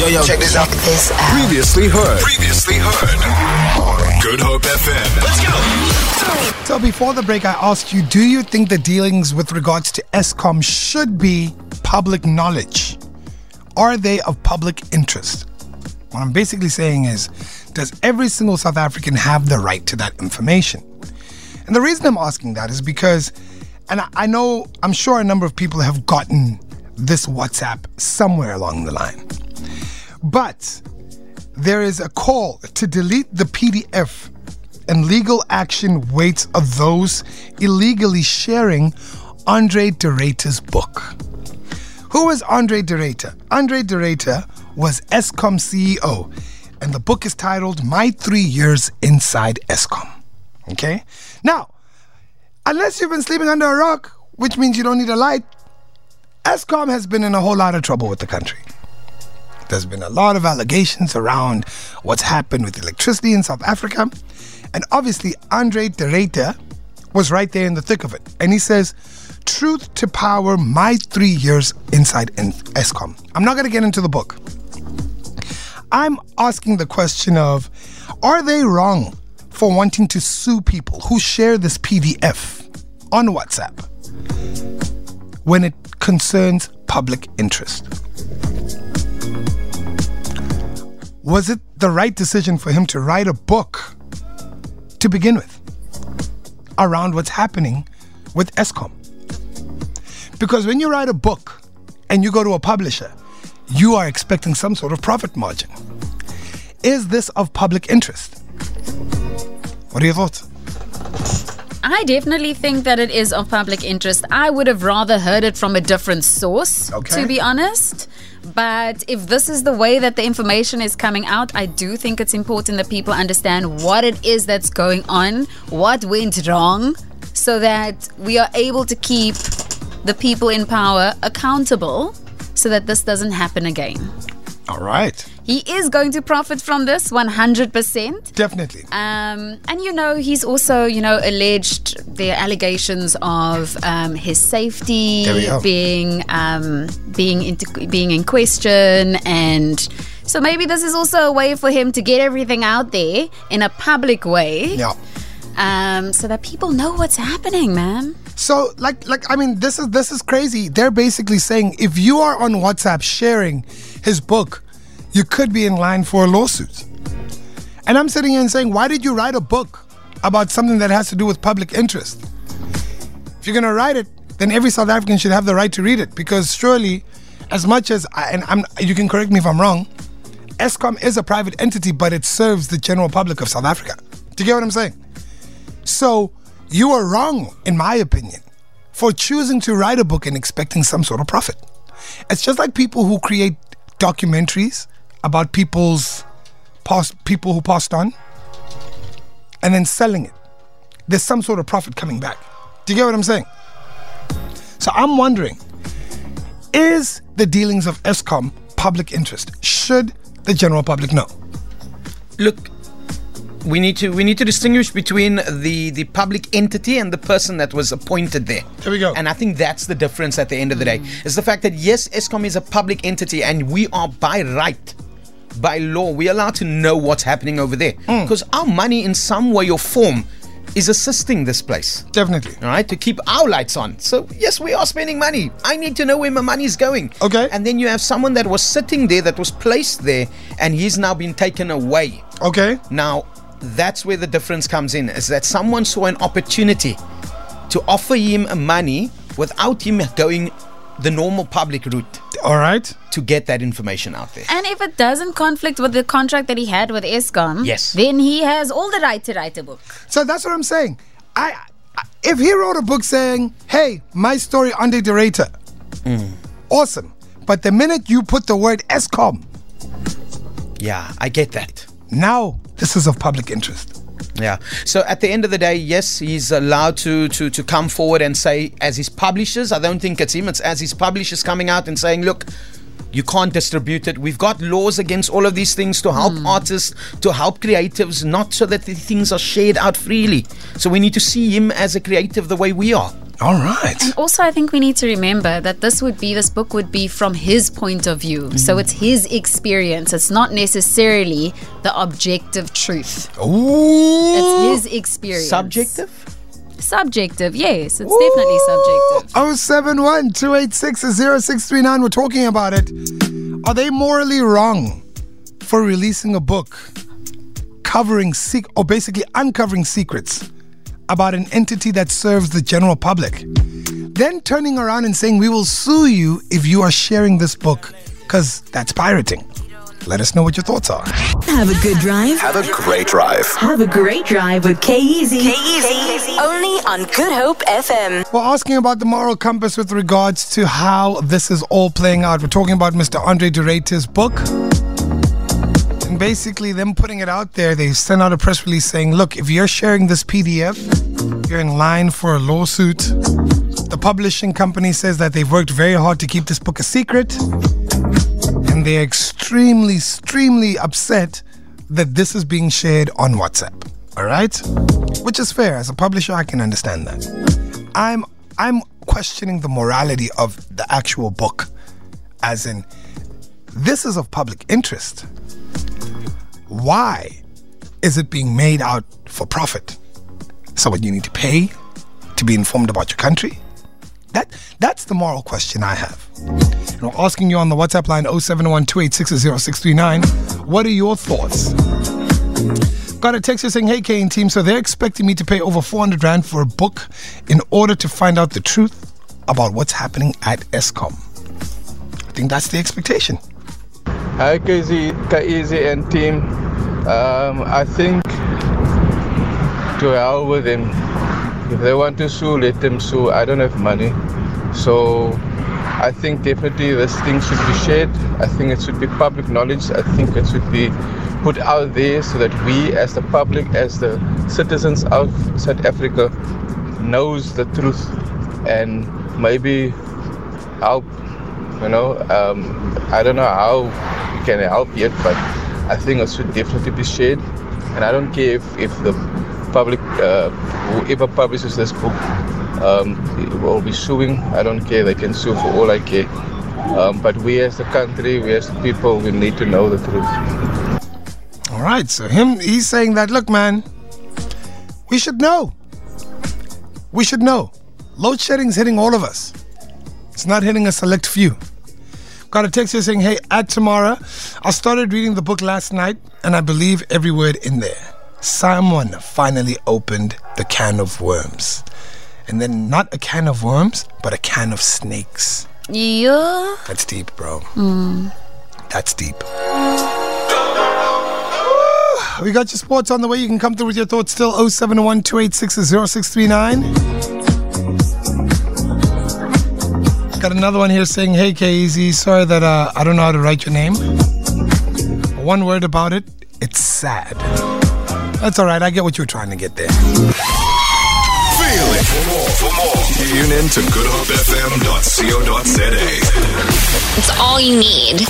Yo, yo, check this out. This out. Previously heard. Previously heard. Good Hope FM. Let's go. So before the break, I asked you, do you think the dealings with regards to Eskom should be public knowledge? Are they of public interest? What I'm basically saying is, does every single South African have the right to that information? And the reason I'm asking that is because, and I, I know, I'm sure a number of people have gotten this WhatsApp somewhere along the line. But there is a call to delete the PDF and legal action waits of those illegally sharing Andre de Ruyter's book. Who was Andre de Ruyter? Andre de Ruyter was Eskom CEO, and the book is titled My Three Years Inside Eskom. Okay? Now, unless you've been sleeping under a rock, which means you don't need a light, Eskom has been in a whole lot of trouble with the country. There's been a lot of allegations around what's happened with electricity in South Africa. And obviously, Andre de Ruyter was right there in the thick of it. And he says, Truth to power, my three years inside in Eskom. I'm not going to get into the book. I'm asking the question of are they wrong for wanting to sue people who share this PDF on WhatsApp when it concerns public interest? Was it the right decision for him to write a book to begin with around what's happening with Eskom? Because when you write a book and you go to a publisher, you are expecting some sort of profit margin. Is this of public interest? What are your thoughts? I definitely think that it is of public interest. I would have rather heard it from a different source, Okay. to be honest. But if this is the way that the information is coming out, I do think it's important that people understand what it is that's going on, what went wrong, so that we are able to keep the people in power accountable so that this doesn't happen again. All right. He is going to profit from this 100%. Definitely. Um, and you know, he's also, you know, alleged the allegations of um, his safety There we go. being um, being into, being in question, and so maybe this is also a way for him to get everything out there in a public way, Yeah. um, so that people know what's happening, man. So like like I mean this is this is crazy. They're basically saying if you are on WhatsApp sharing his book, you could be in line for a lawsuit. And I'm sitting here and saying, why did you write a book about something that has to do with public interest? If you're gonna write it, then every South African should have the right to read it because surely, as much as I, and I'm you can correct me if I'm wrong, Eskom is a private entity, but it serves the general public of South Africa. Do you get what I'm saying? So you are wrong, in my opinion, for choosing to write a book and expecting some sort of profit. It's just like people who create documentaries about people's past people who passed on and then selling it. There's some sort of profit coming back. Do you get what I'm saying? So I'm wondering, is the dealings of Eskom public interest? Should the general public know? Look, we need to we need to distinguish between the the public entity and the person that was appointed there. There we go. And I think that's the difference at the end of the day. Is the fact that yes, Eskom is a public entity and we are by right, by law, we're allowed to know what's happening over there. Hmm. Because our money in some way or form is assisting this place. Definitely. All right, to keep our lights on. So yes, we are spending money. I need to know where my money is going. Okay. And then you have someone that was sitting there, that was placed there, and he's now been taken away. Okay. Now, that's where the difference comes in. Is that someone saw an opportunity to offer him money without him going the normal public route All right. to get that information out there. And if it doesn't conflict with the contract that he had with Eskom, Yes. then he has all the right to write a book. So that's what I'm saying. I, I if he wrote a book saying, "Hey, my story Andre de Ruyter," hmm. awesome. But the minute you put the word Eskom, Yeah, I get that. now this is of public interest. Yeah. So at the end of the day, yes, he's allowed to to to come forward and say, as his publishers, I don't think it's him. It's as his publishers coming out and saying, look. You can't distribute it. We've got laws against all of these things to help hmm. artists, to help creatives, not so that the things are shared out freely. So we need to see him as a creative the way we are. All right. And also, I think we need to remember that this would be this book would be from his point of view. So mm. it's his experience. It's not necessarily the objective truth. Ooh. It's his experience. Subjective? Subjective, yes. It's definitely subjective. 071 286 0639. We're talking about it. Are they morally wrong for releasing a book covering sec- or basically uncovering secrets about an entity that serves the general public? Then turning around and saying, We will sue you if you are sharing this book because that's pirating. Let us know what your thoughts are. Have a good drive. Have a great drive. Have a great drive with K-Easy. K-Easy. Only on Good Hope FM. We're asking about the moral compass with regards to how this is all playing out. We're talking about Mr. Andre de Ruyter's book. Basically, them putting it out there, they sent out a press release saying, look, if you're sharing this PDF, you're in line for a lawsuit. The publishing company says that they've worked very hard to keep this book a secret. And they're extremely, extremely upset that this is being shared on WhatsApp. All right? Which is fair. As a publisher, I can understand that. I'm I'm questioning the morality of the actual book. As in, this is of public interest. Why is it being made out for profit? So what you need to pay to be informed about your country? That that's the moral question I have. We're asking you on the WhatsApp line 071 What are your thoughts? Got a text saying, Hey Kane team, so they're expecting me to pay over 400 Rand for a book in order to find out the truth about what's happening at Eskom. I think that's the expectation. Hi, KZ, KZ and team. Um, I think to hell with them. If they want to sue, let them sue. I don't have money. So I think definitely this thing should be shared. I think it should be public knowledge. I think it should be put out there so that we as the public, as the citizens of South Africa, knows the truth and maybe help you know um, i don't know how we can help yet but i think it should definitely be shared and i don't care if, if the public uh, whoever publishes this book um, will be suing i don't care they can sue for all i care um, but we as the country we as people we need to know the truth All right, so him he's saying that look, man, we should know. We should know. Load shedding's hitting all of us. It's not hitting a select few. Got a text here saying, "Hey, at Tamara, I started reading the book last night, and I believe every word in there. Someone finally opened the can of worms, and then not a can of worms, but a can of snakes. Yeah. That's deep, bro. Mm. That's deep. We got your sports on the way. You can come through with your thoughts still 071 Got another one here saying, Hey KZ, sorry that uh, I don't know how to write your name. One word about it, it's sad. That's all right. I get what you're trying to get there. Feel it. For more, for more, tune in to goodhopefm.co.za. It's all you need.